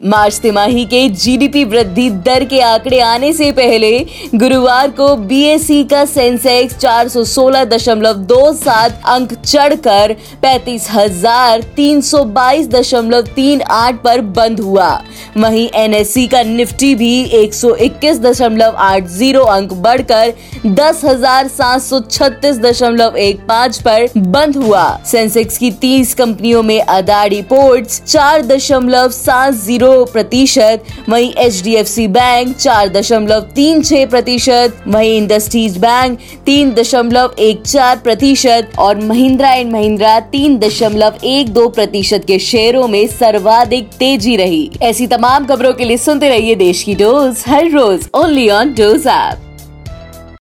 मार्च तिमाही के जीडीपी वृद्धि दर के आंकड़े आने से पहले गुरुवार को बीएसई का सेंसेक्स 416.27 अंक चढ़कर पैंतीस हज़ार तीन सौ बाईस दशमलव तीन आठ पर बंद हुआ। वहीं एनएससी का निफ्टी भी एक सौ इक्कीस दशमलव आठ ज़ीरो अंक बढ़कर दस हज़ार सात सौ छत्तीस दशमलव एक पाँच पर बंद हुआ। सेंसेक्स की तीस कंपनियों में अदाड़ी पोर्ट्स चार दशमलव सात ज़ीरो दो प्रतिशत, वही H D F C bank चार दशमलव तीन छह प्रतिशत, वही इंडस्ट्रीज़ बैंक तीन दशमलव एक चार प्रतिशत और महिंद्रा एंड महिंद्रा तीन दशमलव एक दो प्रतिशत के शेयरों में सर्वाधिक तेज़ी रही। ऐसी तमाम खबरों के लिए सुनते रहिए देश की डोज, हर रोज ओनली ऑन डोज ऐप